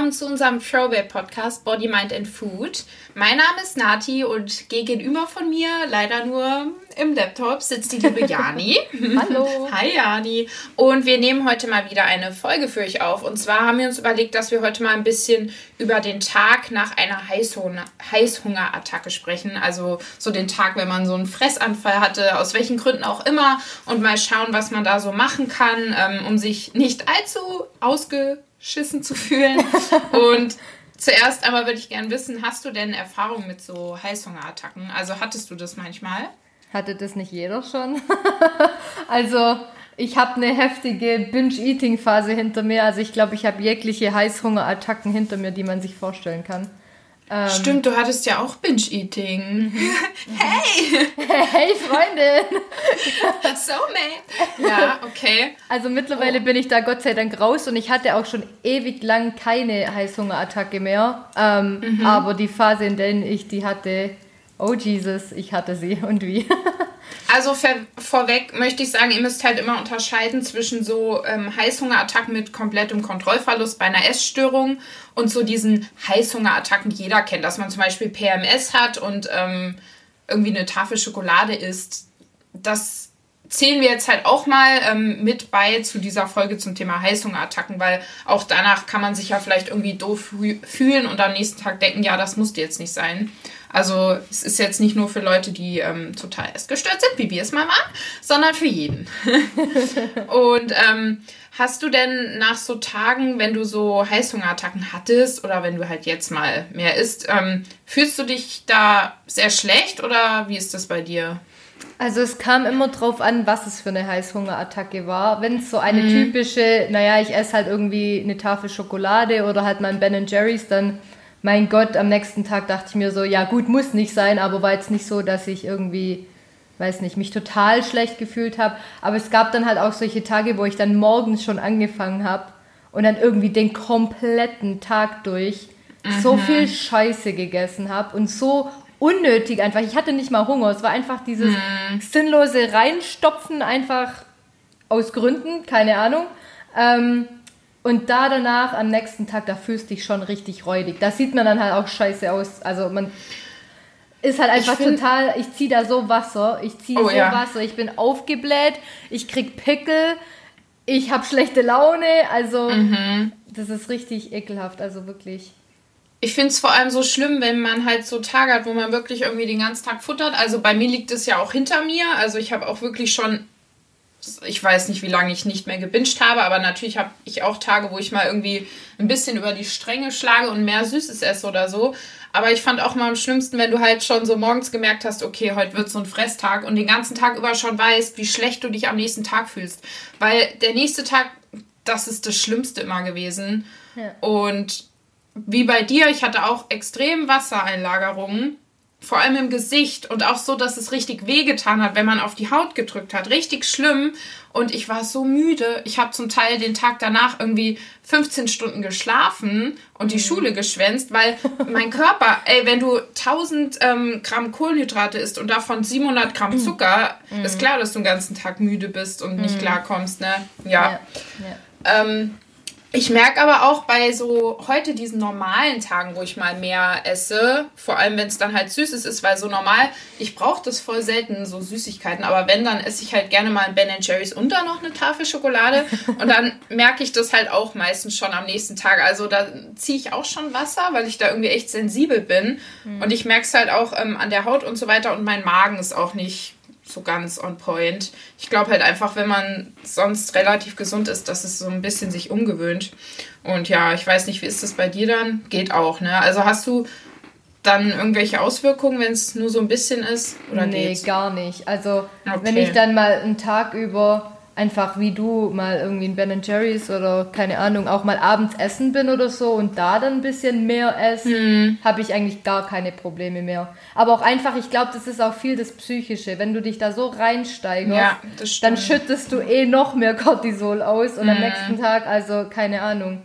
willkommen zu unserem Throwback-Podcast Body, Mind and Food. Mein Name ist Nati und gegenüber von mir, leider nur im Laptop, sitzt die liebe Jani. Hallo. Hi Jani. Und wir nehmen heute mal wieder eine Folge für euch auf. Und zwar haben wir uns überlegt, dass wir heute mal ein bisschen über den Tag nach einer Heißhunger Heißhungerattacke sprechen. Also so den Tag, wenn man so einen Fressanfall hatte, aus welchen Gründen auch immer. Und mal schauen, was man da so machen kann, ähm, um sich nicht allzu ausge schissen zu fühlen. Und zuerst einmal würde ich gerne wissen, hast du denn Erfahrung mit so Heißhungerattacken? Also hattest du das manchmal? Hatte das nicht jeder schon? also ich habe eine heftige Binge-Eating-Phase hinter mir. Also ich glaube, ich habe jegliche Heißhungerattacken hinter mir, die man sich vorstellen kann. Ähm, Stimmt, du hattest ja auch Binge-Eating. Hey! Hey, Freundin! so, man. Ja, okay. Also mittlerweile oh. bin ich da Gott sei Dank raus und ich hatte auch schon ewig lang keine Heißhungerattacke mehr. Ähm, mhm. Aber die Phase, in der ich die hatte, oh Jesus, ich hatte sie und wie. Also vorweg möchte ich sagen, ihr müsst halt immer unterscheiden zwischen so ähm, Heißhungerattacken mit komplettem Kontrollverlust bei einer Essstörung und so diesen Heißhungerattacken, die jeder kennt, dass man zum Beispiel PMS hat und ähm, irgendwie eine Tafel Schokolade isst. Das zählen wir jetzt halt auch mal ähm, mit bei zu dieser Folge zum Thema Heißhungerattacken, weil auch danach kann man sich ja vielleicht irgendwie doof fühlen und am nächsten Tag denken, ja, das musste jetzt nicht sein. Also es ist jetzt nicht nur für Leute, die ähm, total essgestört sind, wie wir es mal waren, sondern für jeden. und ähm, hast du denn nach so Tagen, wenn du so Heißhungerattacken hattest oder wenn du halt jetzt mal mehr isst, ähm, fühlst du dich da sehr schlecht oder wie ist das bei dir? Also es kam immer drauf an, was es für eine Heißhungerattacke war. Wenn es so eine mhm. typische, naja, ich esse halt irgendwie eine Tafel Schokolade oder halt mein Ben Jerry's, dann mein Gott, am nächsten Tag dachte ich mir so, ja gut, muss nicht sein, aber war jetzt nicht so, dass ich irgendwie, weiß nicht, mich total schlecht gefühlt habe. Aber es gab dann halt auch solche Tage, wo ich dann morgens schon angefangen habe und dann irgendwie den kompletten Tag durch mhm. so viel Scheiße gegessen habe und so unnötig einfach. Ich hatte nicht mal Hunger, es war einfach dieses mhm. sinnlose Reinstopfen einfach aus Gründen, keine Ahnung. Ähm, und da danach, am nächsten Tag, da fühlst du dich schon richtig räudig. Da sieht man dann halt auch scheiße aus. Also man ist halt einfach ich total, ich ziehe da so Wasser, ich ziehe oh, so ja. Wasser, ich bin aufgebläht, ich krieg Pickel, ich habe schlechte Laune, also mhm. das ist richtig ekelhaft, also wirklich. Ich finde es vor allem so schlimm, wenn man halt so Tage hat, wo man wirklich irgendwie den ganzen Tag futtert. Also bei mir liegt es ja auch hinter mir. Also ich habe auch wirklich schon ich weiß nicht, wie lange ich nicht mehr gebinged habe, aber natürlich habe ich auch Tage, wo ich mal irgendwie ein bisschen über die Stränge schlage und mehr Süßes esse oder so. Aber ich fand auch mal am schlimmsten, wenn du halt schon so morgens gemerkt hast, okay, heute wird so ein Fresstag und den ganzen Tag über schon weißt, wie schlecht du dich am nächsten Tag fühlst. Weil der nächste Tag, das ist das Schlimmste immer gewesen. Ja. Und wie bei dir, ich hatte auch extrem Wassereinlagerungen vor allem im Gesicht und auch so, dass es richtig wehgetan hat, wenn man auf die Haut gedrückt hat. Richtig schlimm. Und ich war so müde. Ich habe zum Teil den Tag danach irgendwie 15 Stunden geschlafen und die mhm. Schule geschwänzt, weil mein Körper, ey, wenn du 1000 ähm, Gramm Kohlenhydrate isst und davon 700 Gramm mhm. Zucker, mhm. ist klar, dass du den ganzen Tag müde bist und nicht mhm. klarkommst, ne? Ja. ja. ja. Ähm, ich merke aber auch bei so heute diesen normalen Tagen, wo ich mal mehr esse, vor allem wenn es dann halt Süßes ist, weil so normal, ich brauche das voll selten, so Süßigkeiten, aber wenn, dann esse ich halt gerne mal ein Ben Jerry's und dann noch eine Tafel Schokolade und dann merke ich das halt auch meistens schon am nächsten Tag. Also da ziehe ich auch schon Wasser, weil ich da irgendwie echt sensibel bin mhm. und ich merke es halt auch ähm, an der Haut und so weiter und mein Magen ist auch nicht so ganz on point. Ich glaube halt einfach, wenn man sonst relativ gesund ist, dass es so ein bisschen sich umgewöhnt. Und ja, ich weiß nicht, wie ist das bei dir dann? Geht auch, ne? Also hast du dann irgendwelche Auswirkungen, wenn es nur so ein bisschen ist? Oder nee, geht's? gar nicht. Also okay. wenn ich dann mal einen Tag über einfach wie du mal irgendwie in Ben Jerry's oder keine Ahnung, auch mal abends essen bin oder so und da dann ein bisschen mehr esse, mhm. habe ich eigentlich gar keine Probleme mehr. Aber auch einfach, ich glaube, das ist auch viel das Psychische. Wenn du dich da so reinsteigerst, ja, dann schüttest du eh noch mehr Cortisol aus und mhm. am nächsten Tag, also keine Ahnung.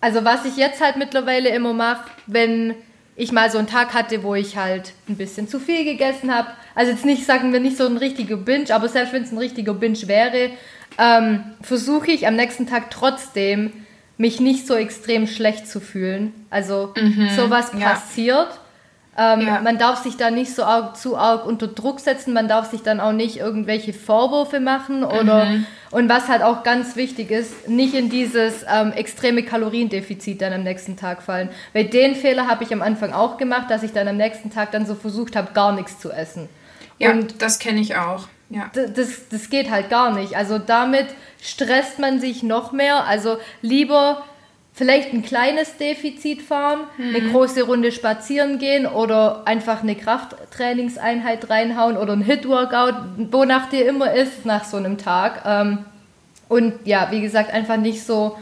Also was ich jetzt halt mittlerweile immer mache, wenn ich mal so einen Tag hatte, wo ich halt ein bisschen zu viel gegessen habe. Also jetzt nicht, sagen wir nicht so ein richtiger Binge, aber selbst wenn es ein richtiger Binge wäre, ähm, versuche ich am nächsten Tag trotzdem mich nicht so extrem schlecht zu fühlen. Also mhm, sowas ja. passiert. Ähm, ja. Man darf sich da nicht so arg, zu arg unter Druck setzen, man darf sich dann auch nicht irgendwelche Vorwürfe machen oder mhm. und was halt auch ganz wichtig ist, nicht in dieses ähm, extreme Kaloriendefizit dann am nächsten Tag fallen. Weil den Fehler habe ich am Anfang auch gemacht, dass ich dann am nächsten Tag dann so versucht habe, gar nichts zu essen. Ja, und das kenne ich auch. Ja. Das, das geht halt gar nicht. Also damit stresst man sich noch mehr. Also lieber vielleicht ein kleines Defizit fahren, mhm. eine große Runde spazieren gehen oder einfach eine Krafttrainingseinheit reinhauen oder ein Hit-Workout, wonach dir immer ist nach so einem Tag. Ähm, und ja, wie gesagt, einfach nicht so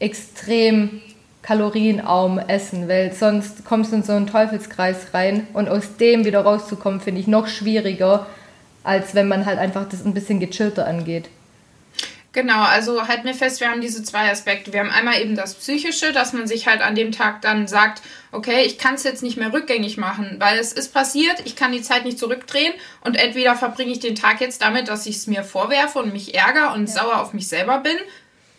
extrem kalorienarm essen, weil sonst kommst du in so einen Teufelskreis rein und aus dem wieder rauszukommen, finde ich noch schwieriger, als wenn man halt einfach das ein bisschen gechillter angeht. Genau, also halt mir fest, wir haben diese zwei Aspekte. Wir haben einmal eben das Psychische, dass man sich halt an dem Tag dann sagt, okay, ich kann es jetzt nicht mehr rückgängig machen, weil es ist passiert, ich kann die Zeit nicht zurückdrehen und entweder verbringe ich den Tag jetzt damit, dass ich es mir vorwerfe und mich ärgere und ja. sauer auf mich selber bin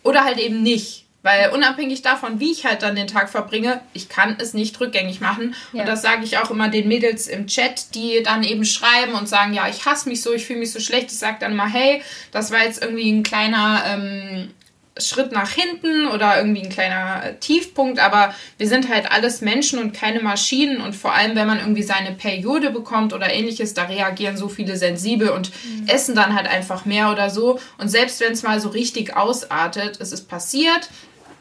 oder halt eben nicht. Weil unabhängig davon, wie ich halt dann den Tag verbringe, ich kann es nicht rückgängig machen. Ja. Und das sage ich auch immer den Mädels im Chat, die dann eben schreiben und sagen, ja, ich hasse mich so, ich fühle mich so schlecht. Ich sage dann mal, hey, das war jetzt irgendwie ein kleiner ähm, Schritt nach hinten oder irgendwie ein kleiner äh, Tiefpunkt, aber wir sind halt alles Menschen und keine Maschinen und vor allem, wenn man irgendwie seine Periode bekommt oder ähnliches, da reagieren so viele sensibel und mhm. essen dann halt einfach mehr oder so und selbst wenn es mal so richtig ausartet, es ist passiert,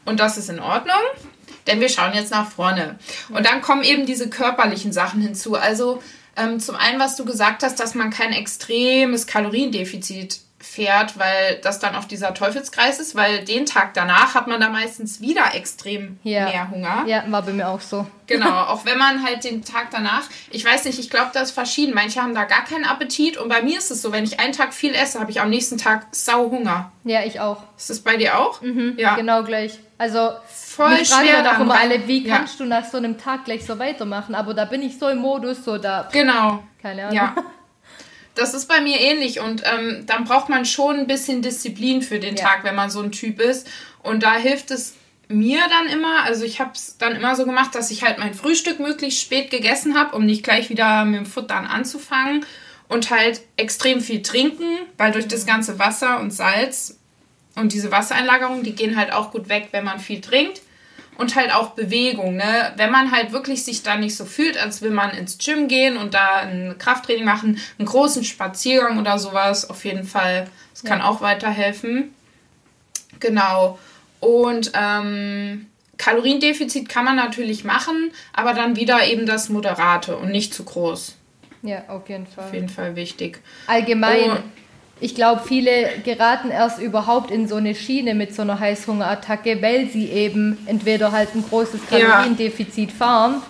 und das ist in Ordnung, denn wir schauen jetzt nach vorne. Und dann kommen eben diese körperlichen Sachen hinzu. Also ähm, zum einen, was du gesagt hast, dass man kein extremes Kaloriendefizit fährt, weil das dann auf dieser Teufelskreis ist, weil den Tag danach hat man da meistens wieder extrem ja. mehr Hunger. Ja, war bei mir auch so. Genau, auch wenn man halt den Tag danach, ich weiß nicht, ich glaube, das ist verschieden. Manche haben da gar keinen Appetit und bei mir ist es so, wenn ich einen Tag viel esse, habe ich am nächsten Tag sau Hunger. Ja, ich auch. Ist das bei dir auch? Mhm, ja. Genau gleich. Also voll mich schwer dann auch immer alle, wie ja. kannst du nach so einem Tag gleich so weitermachen? Aber da bin ich so im Modus, so da. Genau. Keine Ahnung. Ja. Das ist bei mir ähnlich und ähm, dann braucht man schon ein bisschen Disziplin für den ja. Tag, wenn man so ein Typ ist. Und da hilft es mir dann immer, also ich habe es dann immer so gemacht, dass ich halt mein Frühstück möglichst spät gegessen habe, um nicht gleich wieder mit dem Futtern anzufangen und halt extrem viel trinken, weil durch das ganze Wasser und Salz und diese Wassereinlagerungen, die gehen halt auch gut weg, wenn man viel trinkt und halt auch Bewegung. Ne? Wenn man halt wirklich sich da nicht so fühlt, als will man ins Gym gehen und da ein Krafttraining machen, einen großen Spaziergang oder sowas, auf jeden Fall, das kann ja. auch weiterhelfen. Genau. Und ähm, Kaloriendefizit kann man natürlich machen, aber dann wieder eben das Moderate und nicht zu groß. Ja, auf jeden Fall. Auf jeden Fall wichtig. Allgemein. Und ich glaube, viele geraten erst überhaupt in so eine Schiene mit so einer Heißhungerattacke, weil sie eben entweder halt ein großes Kaloriendefizit fahren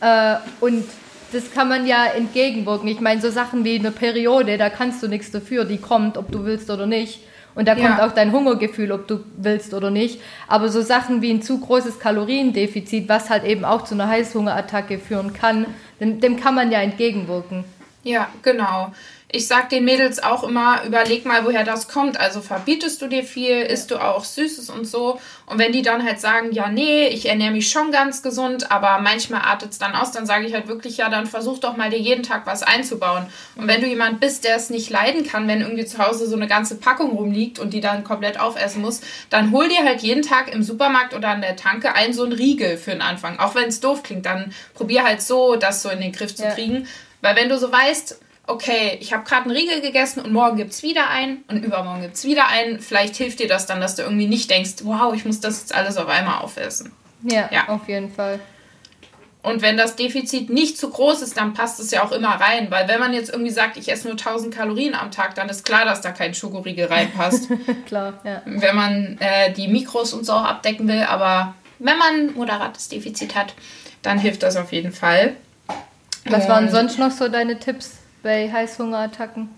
äh, und das kann man ja entgegenwirken. Ich meine, so Sachen wie eine Periode, da kannst du nichts dafür, die kommt, ob du willst oder nicht. Und da ja. kommt auch dein Hungergefühl, ob du willst oder nicht. Aber so Sachen wie ein zu großes Kaloriendefizit, was halt eben auch zu einer Heißhungerattacke führen kann, dem, dem kann man ja entgegenwirken. Ja, genau ich sag den Mädels auch immer, überleg mal, woher das kommt. Also verbietest du dir viel, isst du auch Süßes und so. Und wenn die dann halt sagen, ja, nee, ich ernähre mich schon ganz gesund, aber manchmal artet es dann aus, dann sage ich halt wirklich, ja, dann versuch doch mal dir jeden Tag was einzubauen. Und wenn du jemand bist, der es nicht leiden kann, wenn irgendwie zu Hause so eine ganze Packung rumliegt und die dann komplett aufessen muss, dann hol dir halt jeden Tag im Supermarkt oder an der Tanke ein so ein Riegel für den Anfang. Auch wenn es doof klingt, dann probier halt so, das so in den Griff zu ja. kriegen. Weil wenn du so weißt, okay, ich habe gerade einen Riegel gegessen und morgen gibt es wieder einen und übermorgen gibt es wieder einen. Vielleicht hilft dir das dann, dass du irgendwie nicht denkst, wow, ich muss das jetzt alles auf einmal aufessen. Ja, ja. auf jeden Fall. Und wenn das Defizit nicht zu groß ist, dann passt es ja auch immer rein. Weil wenn man jetzt irgendwie sagt, ich esse nur 1000 Kalorien am Tag, dann ist klar, dass da kein Schokoriegel reinpasst. klar, ja. Wenn man äh, die Mikros und so auch abdecken will. Aber wenn man moderates Defizit hat, dann hilft das auf jeden Fall. Was waren sonst noch so deine Tipps? Bei Heißhungerattacken?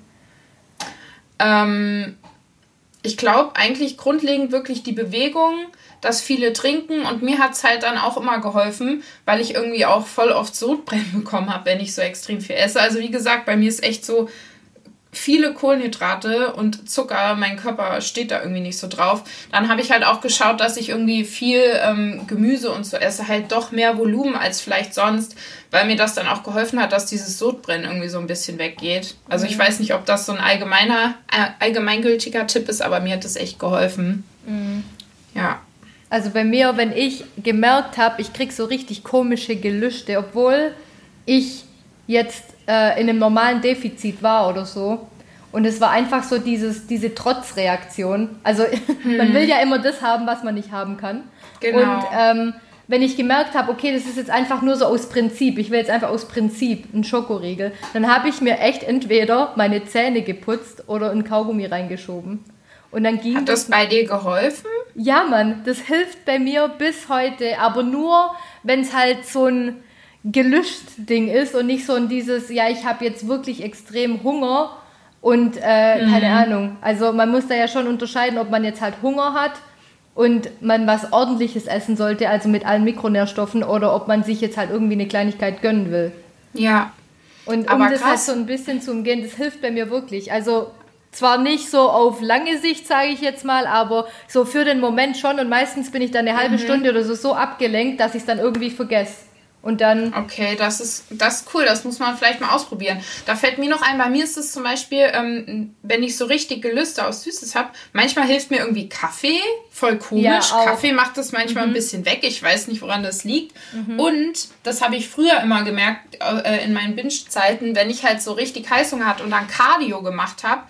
Ähm, ich glaube eigentlich grundlegend wirklich die Bewegung, dass viele trinken und mir hat es halt dann auch immer geholfen, weil ich irgendwie auch voll oft Sodbrennen bekommen habe, wenn ich so extrem viel esse. Also wie gesagt, bei mir ist echt so viele Kohlenhydrate und Zucker, mein Körper steht da irgendwie nicht so drauf. Dann habe ich halt auch geschaut, dass ich irgendwie viel ähm, Gemüse und so esse, halt doch mehr Volumen als vielleicht sonst, weil mir das dann auch geholfen hat, dass dieses Sodbrennen irgendwie so ein bisschen weggeht. Also ich mhm. weiß nicht, ob das so ein allgemeiner, äh, allgemeingültiger Tipp ist, aber mir hat das echt geholfen. Mhm. Ja. Also bei mir, wenn ich gemerkt habe, ich kriege so richtig komische Gelüste, obwohl ich jetzt äh, in einem normalen Defizit war oder so. Und es war einfach so dieses, diese Trotzreaktion. Also hm. man will ja immer das haben, was man nicht haben kann. Genau. Und ähm, wenn ich gemerkt habe, okay, das ist jetzt einfach nur so aus Prinzip, ich will jetzt einfach aus Prinzip einen Schokoriegel, dann habe ich mir echt entweder meine Zähne geputzt oder ein Kaugummi reingeschoben. Und dann ging Hat das bei dir geholfen? Ja, Mann, das hilft bei mir bis heute, aber nur, wenn es halt so ein gelöscht Ding ist und nicht so ein dieses, ja, ich habe jetzt wirklich extrem Hunger und äh, mhm. keine Ahnung. Also man muss da ja schon unterscheiden, ob man jetzt halt Hunger hat und man was ordentliches essen sollte, also mit allen Mikronährstoffen, oder ob man sich jetzt halt irgendwie eine Kleinigkeit gönnen will. Ja. Und um Aber das halt so ein bisschen zu umgehen, das hilft bei mir wirklich. Also zwar nicht so auf lange Sicht, sage ich jetzt mal, aber so für den Moment schon. Und meistens bin ich dann eine halbe mhm. Stunde oder so so abgelenkt, dass ich es dann irgendwie vergesse. Und dann. Okay, das ist, das ist cool, das muss man vielleicht mal ausprobieren. Da fällt mir noch ein, bei mir ist es zum Beispiel, ähm, wenn ich so richtig Gelüste aus Süßes habe, manchmal hilft mir irgendwie Kaffee, voll komisch. Ja, Kaffee macht das manchmal mhm. ein bisschen weg, ich weiß nicht, woran das liegt. Mhm. Und das habe ich früher immer gemerkt, äh, in meinen Binge-Zeiten, wenn ich halt so richtig Heißhunger hatte und dann Cardio gemacht habe,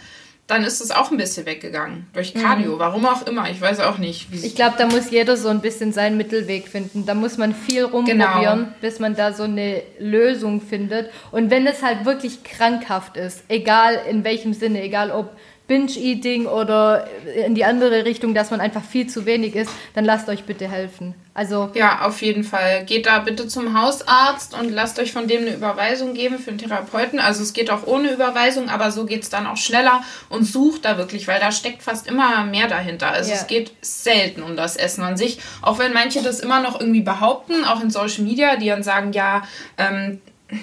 dann ist es auch ein bisschen weggegangen. Durch Cardio. Mhm. Warum auch immer. Ich weiß auch nicht. ich glaube, da muss jeder so ein bisschen seinen Mittelweg finden. Da muss man viel rumprobieren, genau. bis man da so eine Lösung findet. Und wenn es halt wirklich krankhaft ist, egal in welchem Sinne, egal ob Binge-Eating oder in die andere Richtung, dass man einfach viel zu wenig ist, dann lasst euch bitte helfen. Also ja, auf jeden Fall. Geht da bitte zum Hausarzt und lasst euch von dem eine Überweisung geben für einen Therapeuten. Also es geht auch ohne Überweisung, aber so geht es dann auch schneller und sucht da wirklich, weil da steckt fast immer mehr dahinter. Also ja. es geht selten um das Essen an sich. Auch wenn manche das immer noch irgendwie behaupten, auch in Social Media, die dann sagen, ja, ähm,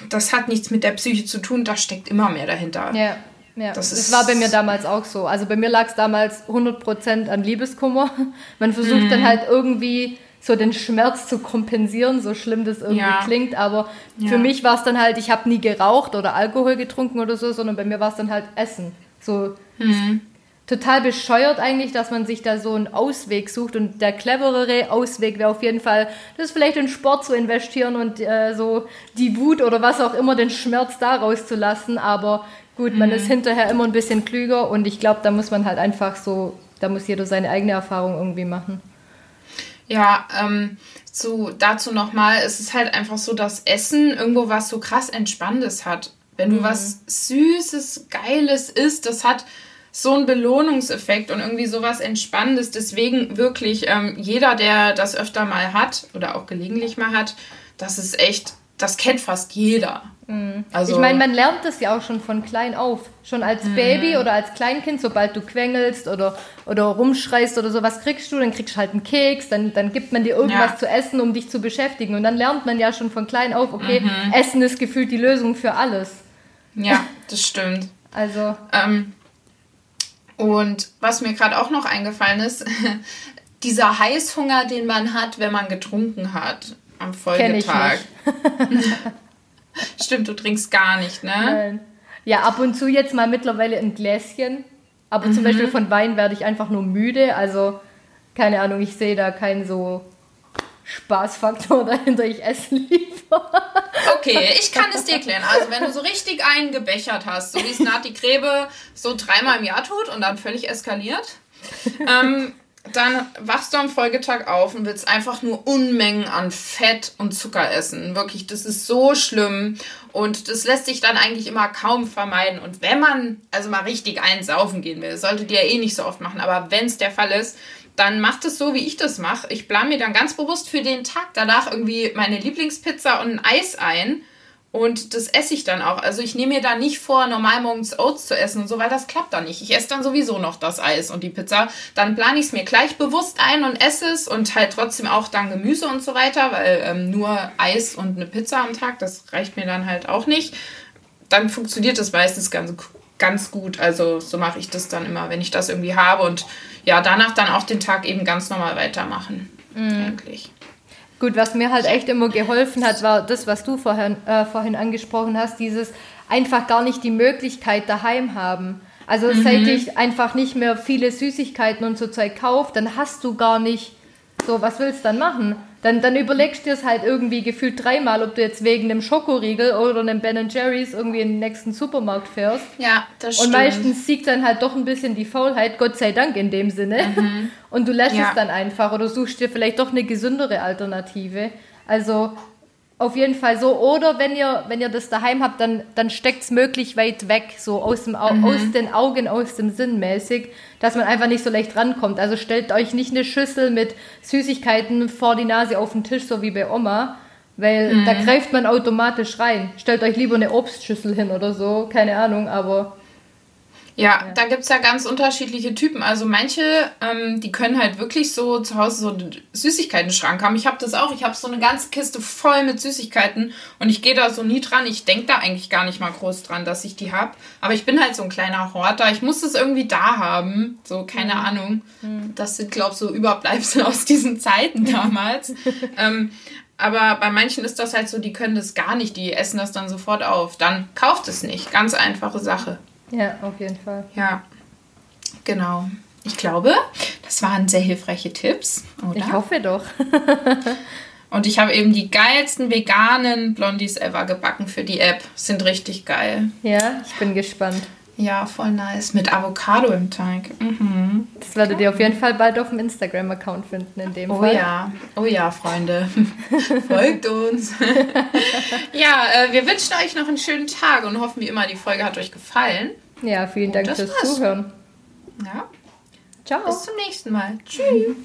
das hat nichts mit der Psyche zu tun, da steckt immer mehr dahinter. Ja. Ja, das, das war bei mir damals auch so. Also bei mir lag es damals 100% an Liebeskummer. Man versucht mhm. dann halt irgendwie so den Schmerz zu kompensieren, so schlimm das irgendwie ja. klingt. Aber ja. für mich war es dann halt, ich habe nie geraucht oder Alkohol getrunken oder so, sondern bei mir war es dann halt Essen. So mhm. total bescheuert eigentlich, dass man sich da so einen Ausweg sucht. Und der cleverere Ausweg wäre auf jeden Fall, das vielleicht in Sport zu investieren und äh, so die Wut oder was auch immer, den Schmerz da rauszulassen. Aber Gut, man mhm. ist hinterher immer ein bisschen klüger und ich glaube, da muss man halt einfach so, da muss jeder seine eigene Erfahrung irgendwie machen. Ja, ähm, zu, dazu nochmal, es ist halt einfach so, dass Essen irgendwo was so krass Entspannendes hat. Wenn du mhm. was Süßes, Geiles isst, das hat so einen Belohnungseffekt und irgendwie sowas Entspannendes. Deswegen wirklich, ähm, jeder, der das öfter mal hat oder auch gelegentlich mal hat, das ist echt, das kennt fast jeder. Mhm. Also, ich meine, man lernt das ja auch schon von klein auf. Schon als mhm. Baby oder als Kleinkind, sobald du quengelst oder, oder rumschreist oder so, was kriegst du? Dann kriegst du halt einen Keks, dann, dann gibt man dir irgendwas ja. zu essen, um dich zu beschäftigen. Und dann lernt man ja schon von klein auf, okay, mhm. Essen ist gefühlt die Lösung für alles. Ja, das stimmt. also. Ähm, und was mir gerade auch noch eingefallen ist, dieser Heißhunger, den man hat, wenn man getrunken hat am Folgetag. Stimmt, du trinkst gar nicht, ne? Nein. Ja, ab und zu jetzt mal mittlerweile ein Gläschen. Aber mhm. zum Beispiel von Wein werde ich einfach nur müde. Also, keine Ahnung, ich sehe da keinen so Spaßfaktor dahinter. Ich esse lieber. Okay, ich kann es dir erklären. Also, wenn du so richtig eingebechert hast, so wie es Nati Krebe so dreimal im Jahr tut und dann völlig eskaliert, ähm, dann wachst du am Folgetag auf und willst einfach nur Unmengen an Fett und Zucker essen. Wirklich, das ist so schlimm und das lässt sich dann eigentlich immer kaum vermeiden. Und wenn man also mal richtig einsaufen gehen will, solltet ihr ja eh nicht so oft machen, aber wenn es der Fall ist, dann macht es so, wie ich das mache. Ich plane mir dann ganz bewusst für den Tag danach irgendwie meine Lieblingspizza und ein Eis ein und das esse ich dann auch. Also ich nehme mir da nicht vor, normal morgens Oats zu essen und so, weil das klappt dann nicht. Ich esse dann sowieso noch das Eis und die Pizza. Dann plane ich es mir gleich bewusst ein und esse es und halt trotzdem auch dann Gemüse und so weiter, weil ähm, nur Eis und eine Pizza am Tag, das reicht mir dann halt auch nicht. Dann funktioniert das meistens ganz, ganz gut. Also so mache ich das dann immer, wenn ich das irgendwie habe. Und ja, danach dann auch den Tag eben ganz normal weitermachen. Mhm. Eigentlich. Gut, was mir halt echt immer geholfen hat, war das, was du vorhin, äh, vorhin angesprochen hast, dieses einfach gar nicht die Möglichkeit daheim haben. Also mhm. seit ich einfach nicht mehr viele Süßigkeiten und so Zeug kaufe, dann hast du gar nicht so, was willst du dann machen? Dann, dann überlegst du es halt irgendwie gefühlt dreimal, ob du jetzt wegen einem Schokoriegel oder einem Ben Jerry's irgendwie in den nächsten Supermarkt fährst. Ja, das stimmt. Und meistens siegt dann halt doch ein bisschen die Faulheit, Gott sei Dank in dem Sinne. Mhm. Und du lässt ja. es dann einfach oder suchst dir vielleicht doch eine gesündere Alternative. Also auf jeden Fall so. Oder wenn ihr, wenn ihr das daheim habt, dann, dann steckt es möglich weit weg, so aus, dem, mhm. aus den Augen, aus dem Sinn mäßig, dass man einfach nicht so leicht rankommt. Also stellt euch nicht eine Schüssel mit Süßigkeiten vor die Nase auf den Tisch, so wie bei Oma, weil mhm. da greift man automatisch rein. Stellt euch lieber eine Obstschüssel hin oder so, keine Ahnung, aber ja, ja. da gibt es ja ganz unterschiedliche Typen. Also manche, ähm, die können halt wirklich so zu Hause so einen Süßigkeiten-Schrank haben. Ich habe das auch. Ich habe so eine ganze Kiste voll mit Süßigkeiten und ich gehe da so nie dran. Ich denke da eigentlich gar nicht mal groß dran, dass ich die habe. Aber ich bin halt so ein kleiner Horter. Ich muss das irgendwie da haben. So, keine mhm. Ahnung. Mhm. Das sind, glaube ich, so Überbleibsel aus diesen Zeiten damals. ähm, aber bei manchen ist das halt so, die können das gar nicht, die essen das dann sofort auf. Dann kauft es nicht. Ganz einfache Sache. Ja, auf jeden Fall. Ja, genau. Ich glaube, das waren sehr hilfreiche Tipps, oder? Ich hoffe doch. Und ich habe eben die geilsten veganen Blondies ever gebacken für die App. Sind richtig geil. Ja, ich bin gespannt. Ja, voll nice. Mit Avocado im Teig. Mhm. Das werdet ihr auf jeden Fall bald auf dem Instagram-Account finden, in dem oh Fall. Oh ja, oh ja, Freunde. Folgt uns. ja, äh, wir wünschen euch noch einen schönen Tag und hoffen wie immer, die Folge hat euch gefallen. Ja, vielen Dank fürs war's. Zuhören. Ja. Ciao. Bis zum nächsten Mal. Tschüss.